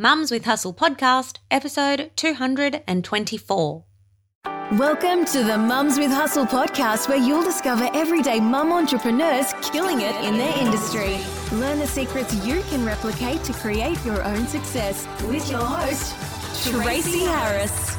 Mums with Hustle podcast, episode 224. Welcome to the Mums with Hustle podcast, where you'll discover everyday mum entrepreneurs killing it in their industry. Learn the secrets you can replicate to create your own success with your host, Tracy Harris.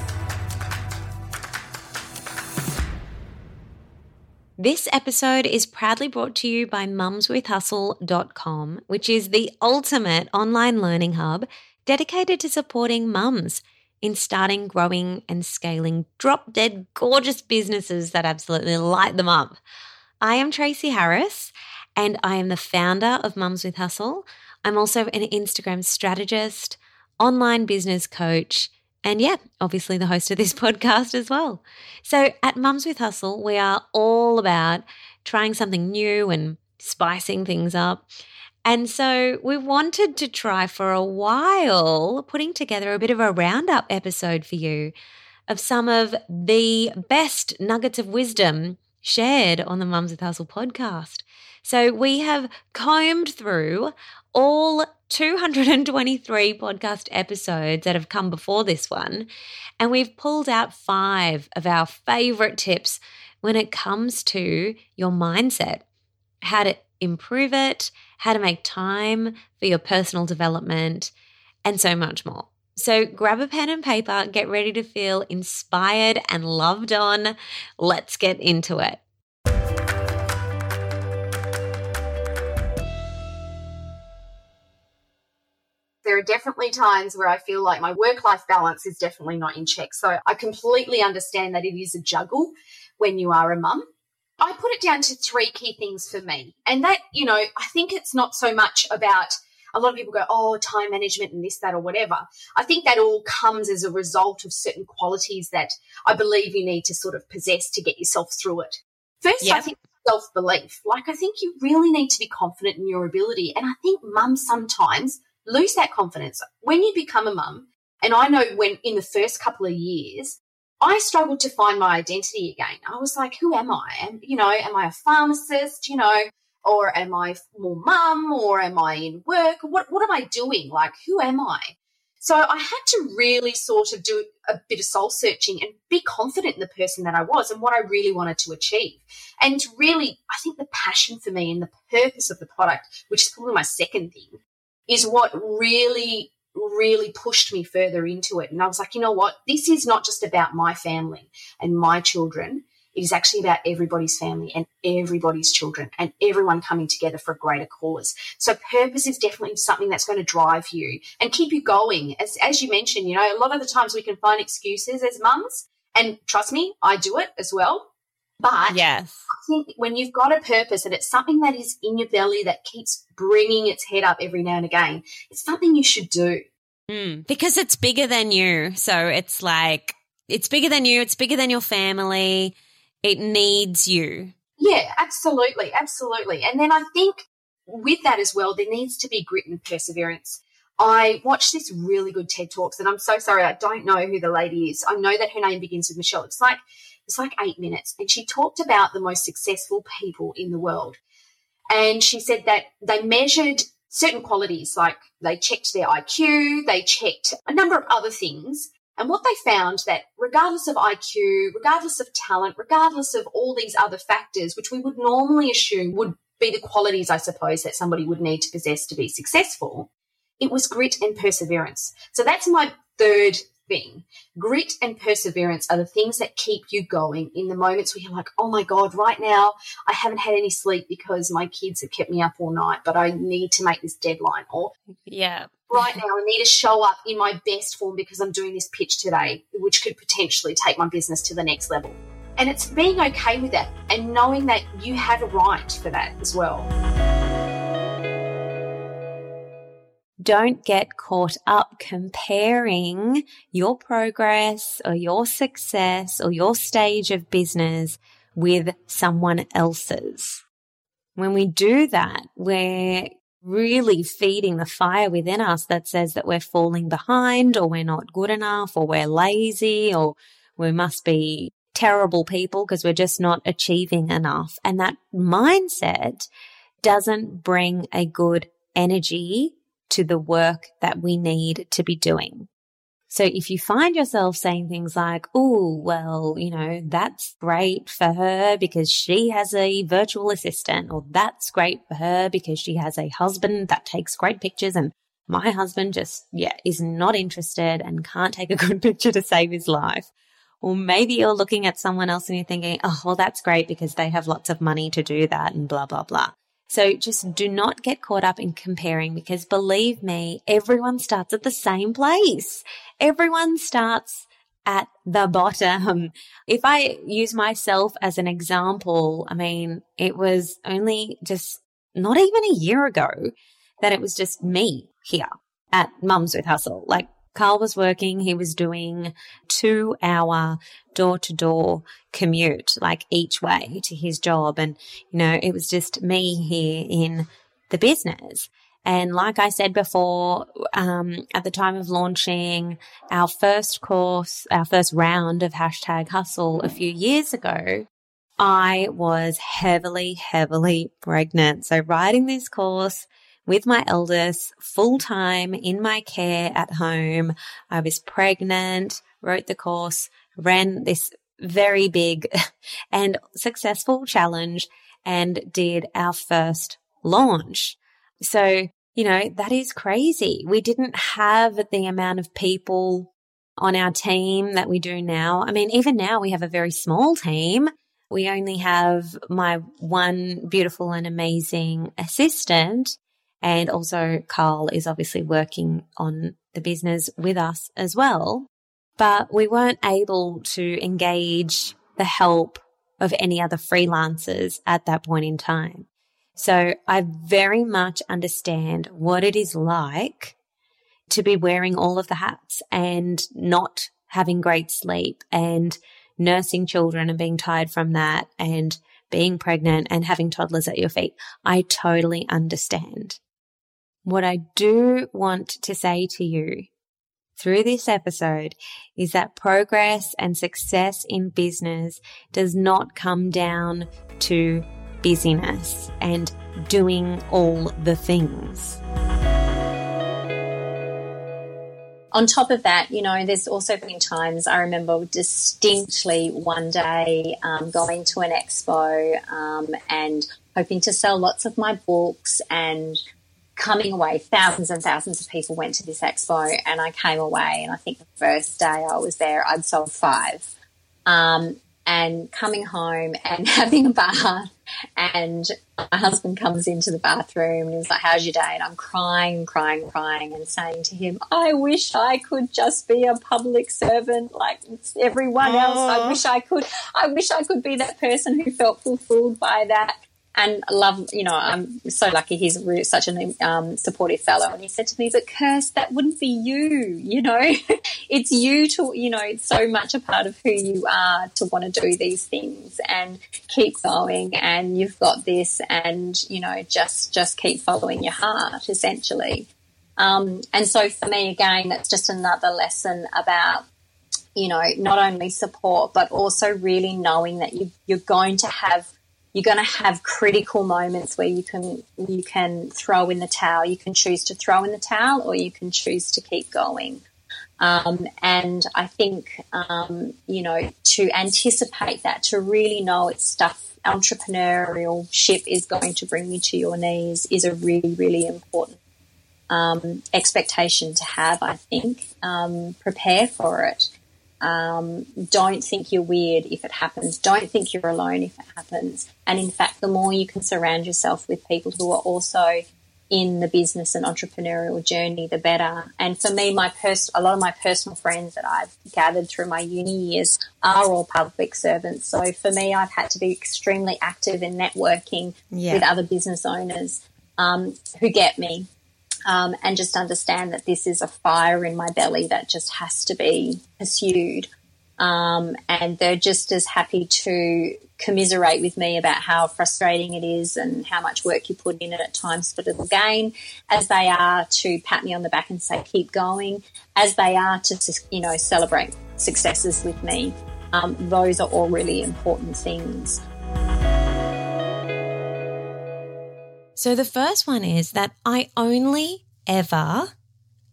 This episode is proudly brought to you by mumswithhustle.com, which is the ultimate online learning hub dedicated to supporting mums in starting, growing, and scaling drop dead gorgeous businesses that absolutely light them up. I am Tracy Harris, and I am the founder of Mums with Hustle. I'm also an Instagram strategist, online business coach, and yeah, obviously the host of this podcast as well. So at Mums with Hustle, we are all about trying something new and spicing things up. And so we wanted to try for a while putting together a bit of a roundup episode for you of some of the best nuggets of wisdom shared on the Mums with Hustle podcast. So we have combed through all 223 podcast episodes that have come before this one, and we've pulled out five of our favorite tips when it comes to your mindset, how to improve it, how to make time for your personal development, and so much more. So grab a pen and paper, get ready to feel inspired and loved on. Let's get into it. there are definitely times where I feel like my work life balance is definitely not in check. So I completely understand that it is a juggle when you are a mum. I put it down to three key things for me. And that, you know, I think it's not so much about a lot of people go, oh, time management and this, that, or whatever. I think that all comes as a result of certain qualities that I believe you need to sort of possess to get yourself through it. First, yep. I think self belief. Like, I think you really need to be confident in your ability. And I think mums sometimes lose that confidence. When you become a mum, and I know when in the first couple of years, I struggled to find my identity again. I was like, who am I? Am, you know, am I a pharmacist, you know, or am I more mum or am I in work? What, what am I doing? Like, who am I? So I had to really sort of do a bit of soul searching and be confident in the person that I was and what I really wanted to achieve. And really, I think the passion for me and the purpose of the product, which is probably my second thing, is what really really pushed me further into it. And I was like, you know what? This is not just about my family and my children. It is actually about everybody's family and everybody's children and everyone coming together for a greater cause. So purpose is definitely something that's going to drive you and keep you going. As, as you mentioned, you know, a lot of the times we can find excuses as mums. And trust me, I do it as well. But yes. I think when you've got a purpose and it's something that is in your belly that keeps bringing its head up every now and again, it's something you should do. Mm, because it's bigger than you. So it's like, it's bigger than you, it's bigger than your family. It needs you. Yeah, absolutely. Absolutely. And then I think with that as well, there needs to be grit and perseverance. I watched this really good TED Talks, and I'm so sorry, I don't know who the lady is. I know that her name begins with Michelle. It's like like eight minutes. And she talked about the most successful people in the world. And she said that they measured certain qualities, like they checked their IQ, they checked a number of other things. And what they found that regardless of IQ, regardless of talent, regardless of all these other factors, which we would normally assume would be the qualities, I suppose, that somebody would need to possess to be successful, it was grit and perseverance. So that's my third thing. Grit and perseverance are the things that keep you going in the moments where you're like, oh my God, right now I haven't had any sleep because my kids have kept me up all night, but I need to make this deadline. Or, yeah. Right now, I need to show up in my best form because I'm doing this pitch today, which could potentially take my business to the next level. And it's being okay with that and knowing that you have a right for that as well. Don't get caught up comparing your progress or your success or your stage of business with someone else's. When we do that, we're really feeding the fire within us that says that we're falling behind or we're not good enough or we're lazy or we must be terrible people because we're just not achieving enough. And that mindset doesn't bring a good energy to the work that we need to be doing. So if you find yourself saying things like, Oh, well, you know, that's great for her because she has a virtual assistant or that's great for her because she has a husband that takes great pictures and my husband just, yeah, is not interested and can't take a good picture to save his life. Or maybe you're looking at someone else and you're thinking, oh, well, that's great because they have lots of money to do that and blah, blah, blah. So just do not get caught up in comparing because believe me, everyone starts at the same place. Everyone starts at the bottom. If I use myself as an example, I mean, it was only just not even a year ago that it was just me here at Mums with Hustle. Like Carl was working, he was doing two hour door to door commute, like each way to his job. And, you know, it was just me here in the business. And like I said before, um, at the time of launching our first course, our first round of hashtag hustle a few years ago, I was heavily, heavily pregnant. So writing this course with my eldest full time in my care at home. I was pregnant, wrote the course, ran this very big and successful challenge and did our first launch. So, you know, that is crazy. We didn't have the amount of people on our team that we do now. I mean, even now we have a very small team. We only have my one beautiful and amazing assistant and also Carl is obviously working on the business with us as well. But we weren't able to engage the help of any other freelancers at that point in time. So I very much understand what it is like to be wearing all of the hats and not having great sleep and nursing children and being tired from that and being pregnant and having toddlers at your feet. I totally understand. What I do want to say to you through this episode is that progress and success in business does not come down to busyness and doing all the things. On top of that, you know, there's also been times I remember distinctly one day um, going to an expo um, and hoping to sell lots of my books and coming away, thousands and thousands of people went to this expo, and I came away, and I think the first day I was there, I'd sold five. Um, and coming home and having a bath, and my husband comes into the bathroom and he's like, "How's your day?" And I'm crying, crying, crying, and saying to him, "I wish I could just be a public servant like everyone else. I wish I could. I wish I could be that person who felt fulfilled by that." And love, you know, I'm so lucky he's such a um, supportive fellow. And he said to me, but Kirst, that wouldn't be you, you know, it's you to, you know, it's so much a part of who you are to want to do these things and keep going. And you've got this and, you know, just, just keep following your heart essentially. Um, and so for me, again, that's just another lesson about you know, not only support, but also really knowing that you, you're going to have you're going to have critical moments where you can you can throw in the towel. You can choose to throw in the towel, or you can choose to keep going. Um, and I think um, you know to anticipate that, to really know it's stuff entrepreneurial ship is going to bring you to your knees is a really really important um, expectation to have. I think um, prepare for it. Um, don't think you're weird if it happens. Don't think you're alone if it happens. And in fact, the more you can surround yourself with people who are also in the business and entrepreneurial journey, the better. And for me, my pers- a lot of my personal friends that I've gathered through my uni years are all public servants. So for me, I've had to be extremely active in networking yeah. with other business owners um, who get me um, and just understand that this is a fire in my belly that just has to be pursued. Um, and they're just as happy to commiserate with me about how frustrating it is and how much work you put in it at times for little gain, as they are to pat me on the back and say keep going, as they are to you know celebrate successes with me. Um, those are all really important things. So the first one is that I only ever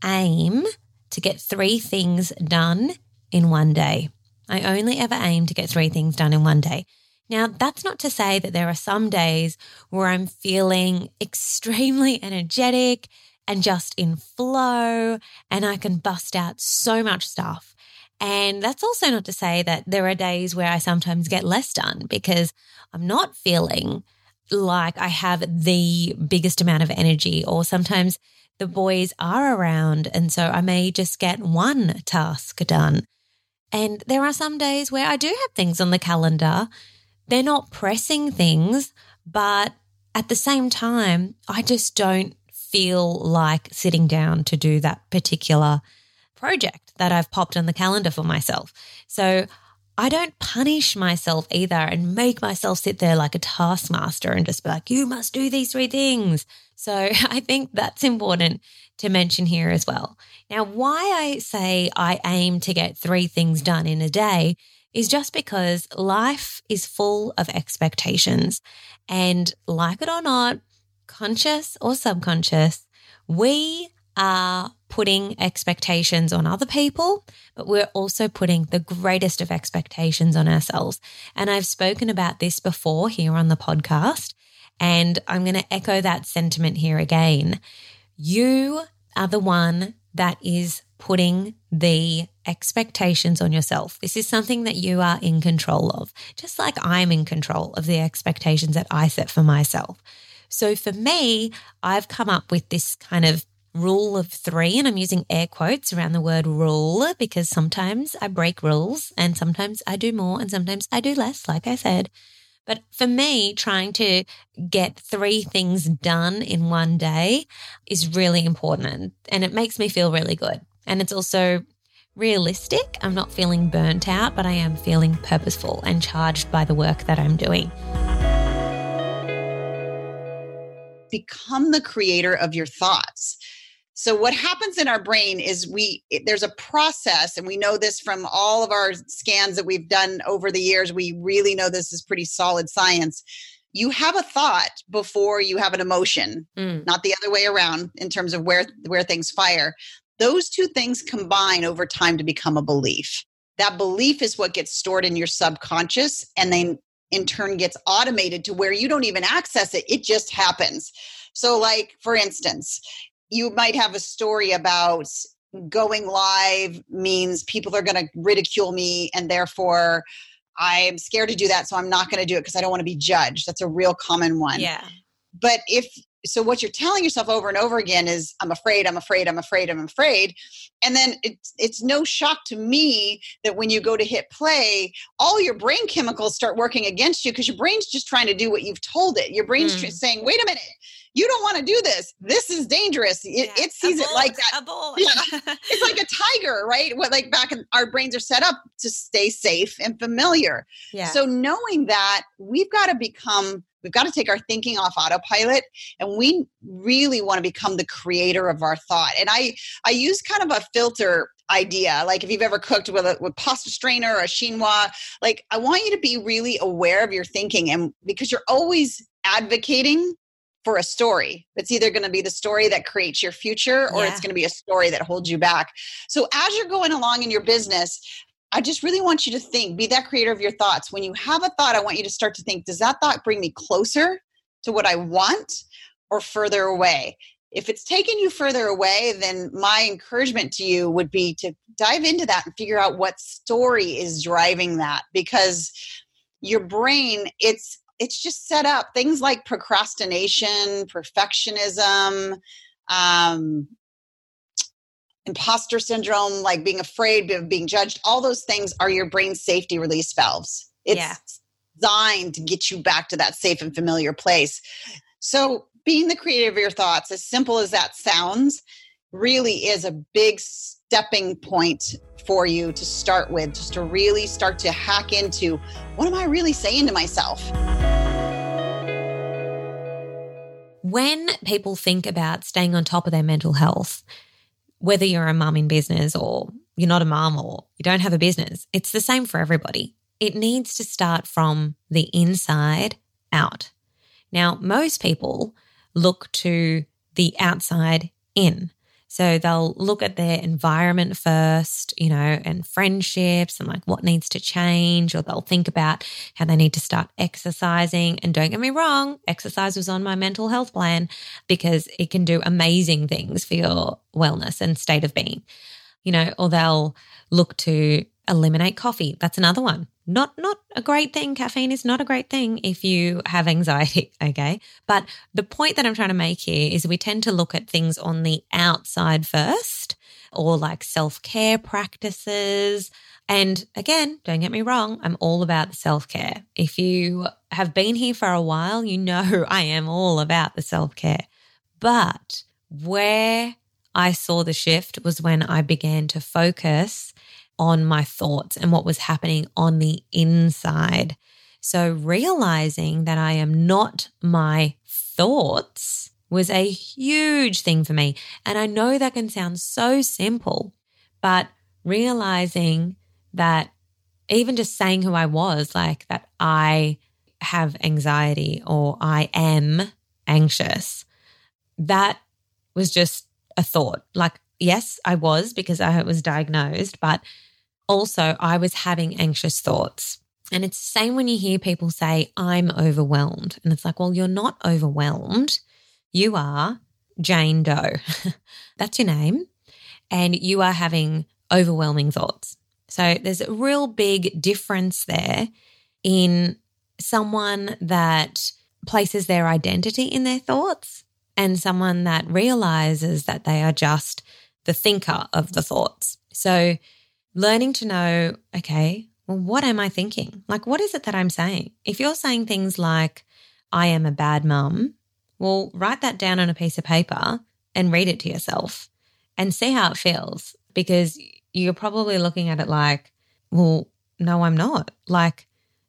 aim to get three things done in one day. I only ever aim to get three things done in one day. Now, that's not to say that there are some days where I'm feeling extremely energetic and just in flow and I can bust out so much stuff. And that's also not to say that there are days where I sometimes get less done because I'm not feeling like I have the biggest amount of energy, or sometimes the boys are around. And so I may just get one task done. And there are some days where I do have things on the calendar. They're not pressing things, but at the same time, I just don't feel like sitting down to do that particular project that I've popped on the calendar for myself. So I don't punish myself either and make myself sit there like a taskmaster and just be like, you must do these three things. So I think that's important to mention here as well. Now, why I say I aim to get three things done in a day is just because life is full of expectations. And like it or not, conscious or subconscious, we are putting expectations on other people, but we're also putting the greatest of expectations on ourselves. And I've spoken about this before here on the podcast, and I'm going to echo that sentiment here again. You are the one that is putting the expectations on yourself. This is something that you are in control of, just like I'm in control of the expectations that I set for myself. So for me, I've come up with this kind of rule of three, and I'm using air quotes around the word rule because sometimes I break rules and sometimes I do more and sometimes I do less, like I said. But for me, trying to get three things done in one day is really important and it makes me feel really good. And it's also realistic. I'm not feeling burnt out, but I am feeling purposeful and charged by the work that I'm doing. Become the creator of your thoughts. So what happens in our brain is we there's a process and we know this from all of our scans that we've done over the years. We really know this is pretty solid science. You have a thought before you have an emotion, mm. not the other way around in terms of where where things fire. Those two things combine over time to become a belief. That belief is what gets stored in your subconscious and then in turn gets automated to where you don't even access it. It just happens. So, like, for instance, you might have a story about going live means people are going to ridicule me and therefore I'm scared to do that so I'm not going to do it because I don't want to be judged. That's a real common one. Yeah. But if so what you're telling yourself over and over again is i'm afraid i'm afraid i'm afraid i'm afraid and then it's it's no shock to me that when you go to hit play all your brain chemicals start working against you because your brain's just trying to do what you've told it your brain's mm. saying wait a minute you don't want to do this. This is dangerous. It, yeah. it sees it like that. Yeah. it's like a tiger, right? What like back in our brains are set up to stay safe and familiar. Yeah. So knowing that we've got to become we've got to take our thinking off autopilot and we really want to become the creator of our thought. And I I use kind of a filter idea. Like if you've ever cooked with a with pasta strainer or a chinois, like I want you to be really aware of your thinking and because you're always advocating for a story. It's either going to be the story that creates your future or yeah. it's going to be a story that holds you back. So as you're going along in your business, I just really want you to think, be that creator of your thoughts. When you have a thought, I want you to start to think, does that thought bring me closer to what I want or further away? If it's taking you further away, then my encouragement to you would be to dive into that and figure out what story is driving that because your brain it's it's just set up things like procrastination, perfectionism, um, imposter syndrome, like being afraid of being judged. All those things are your brain safety release valves. It's yeah. designed to get you back to that safe and familiar place. So, being the creator of your thoughts, as simple as that sounds, really is a big stepping point for you to start with, just to really start to hack into what am I really saying to myself? When people think about staying on top of their mental health, whether you're a mum in business or you're not a mum or you don't have a business, it's the same for everybody. It needs to start from the inside out. Now, most people look to the outside in. So they'll look at their environment first, you know, and friendships and like what needs to change, or they'll think about how they need to start exercising. And don't get me wrong, exercise was on my mental health plan because it can do amazing things for your wellness and state of being, you know, or they'll look to eliminate coffee. That's another one. Not not a great thing. Caffeine is not a great thing if you have anxiety okay? But the point that i'm trying to make here is we tend to look at things on the outside first or like self-care practices. And again don't get me wrong i'm all about the self-care. If you have been here for a while you know i am all about the self-care. But where i saw the shift was when i began to focus on my thoughts and what was happening on the inside. So realizing that I am not my thoughts was a huge thing for me. And I know that can sound so simple, but realizing that even just saying who I was, like that I have anxiety or I am anxious, that was just a thought. Like, yes, I was because I was diagnosed, but also I was having anxious thoughts. And it's the same when you hear people say, I'm overwhelmed. And it's like, well, you're not overwhelmed. You are Jane Doe. That's your name. And you are having overwhelming thoughts. So there's a real big difference there in someone that places their identity in their thoughts and someone that realizes that they are just the thinker of the thoughts. So learning to know, okay, well, what am I thinking? Like, what is it that I'm saying? If you're saying things like, I am a bad mum, well, write that down on a piece of paper and read it to yourself and see how it feels because you're probably looking at it like, well, no, I'm not. Like,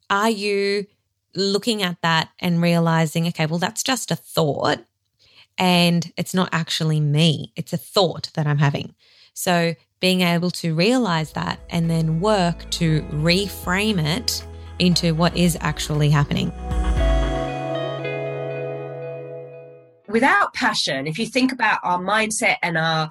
are you looking at that and realizing, okay, well, that's just a thought and it's not actually me. It's a thought that I'm having. So being able to realize that and then work to reframe it into what is actually happening. Without passion, if you think about our mindset and our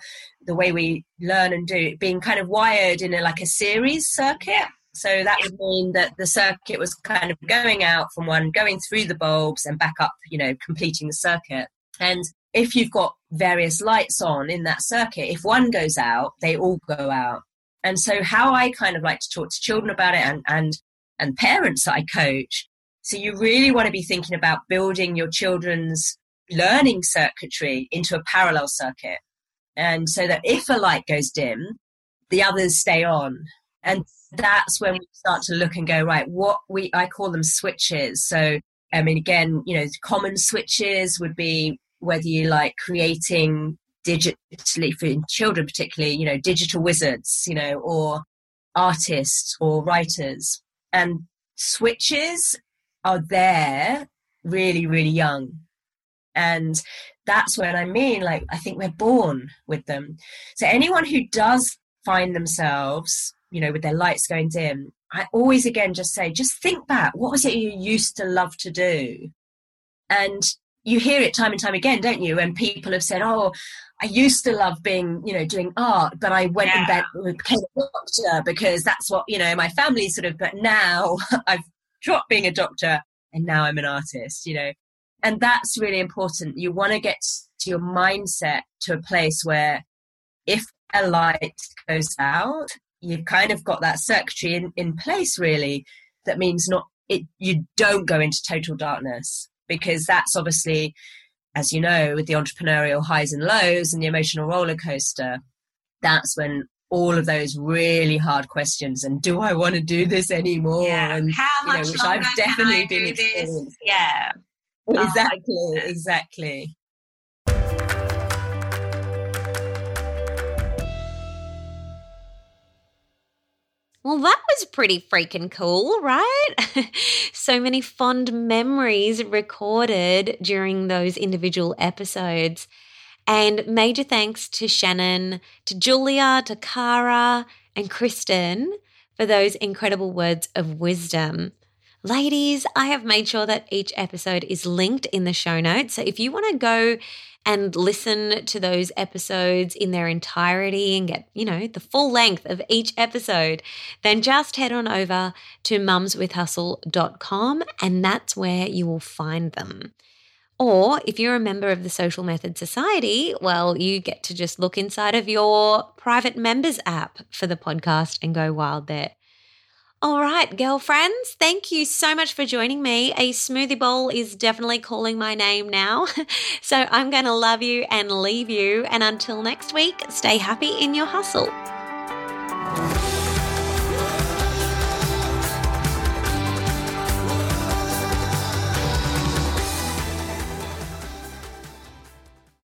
the way we learn and do it being kind of wired in a like a series circuit. So that would mean that the circuit was kind of going out from one, going through the bulbs and back up, you know, completing the circuit. And if you've got various lights on in that circuit, if one goes out, they all go out. And so how I kind of like to talk to children about it and and and parents that I coach. So you really want to be thinking about building your children's learning circuitry into a parallel circuit. And so that if a light goes dim, the others stay on. And that's when we start to look and go, right, what we I call them switches. So I mean again, you know, common switches would be whether you like creating digitally for children particularly you know digital wizards you know or artists or writers. And switches are there really really young. And that's what i mean like i think we're born with them. So anyone who does find themselves you know with their lights going dim i always again just say just think back. What was it you used to love to do? And you hear it time and time again, don't you? And people have said, "Oh, I used to love being, you know, doing art, but I went yeah. and uh, became a doctor because that's what you know my family sort of. But now I've dropped being a doctor, and now I'm an artist. You know, and that's really important. You want to get to your mindset to a place where, if a light goes out, you've kind of got that circuitry in, in place. Really, that means not it. You don't go into total darkness because that's obviously, as you know, with the entrepreneurial highs and lows and the emotional roller coaster, that's when all of those really hard questions and do I want to do this anymore? Yeah. And how much you know, which I've definitely been. Yeah. Exactly, oh, exactly. Well, that was pretty freaking cool, right? so many fond memories recorded during those individual episodes. And major thanks to Shannon, to Julia, to Cara, and Kristen for those incredible words of wisdom. Ladies, I have made sure that each episode is linked in the show notes. So if you want to go and listen to those episodes in their entirety and get, you know, the full length of each episode, then just head on over to mumswithhustle.com and that's where you will find them. Or if you're a member of the Social Method Society, well, you get to just look inside of your private members app for the podcast and go wild there. All right, girlfriends, thank you so much for joining me. A smoothie bowl is definitely calling my name now. so I'm going to love you and leave you. And until next week, stay happy in your hustle.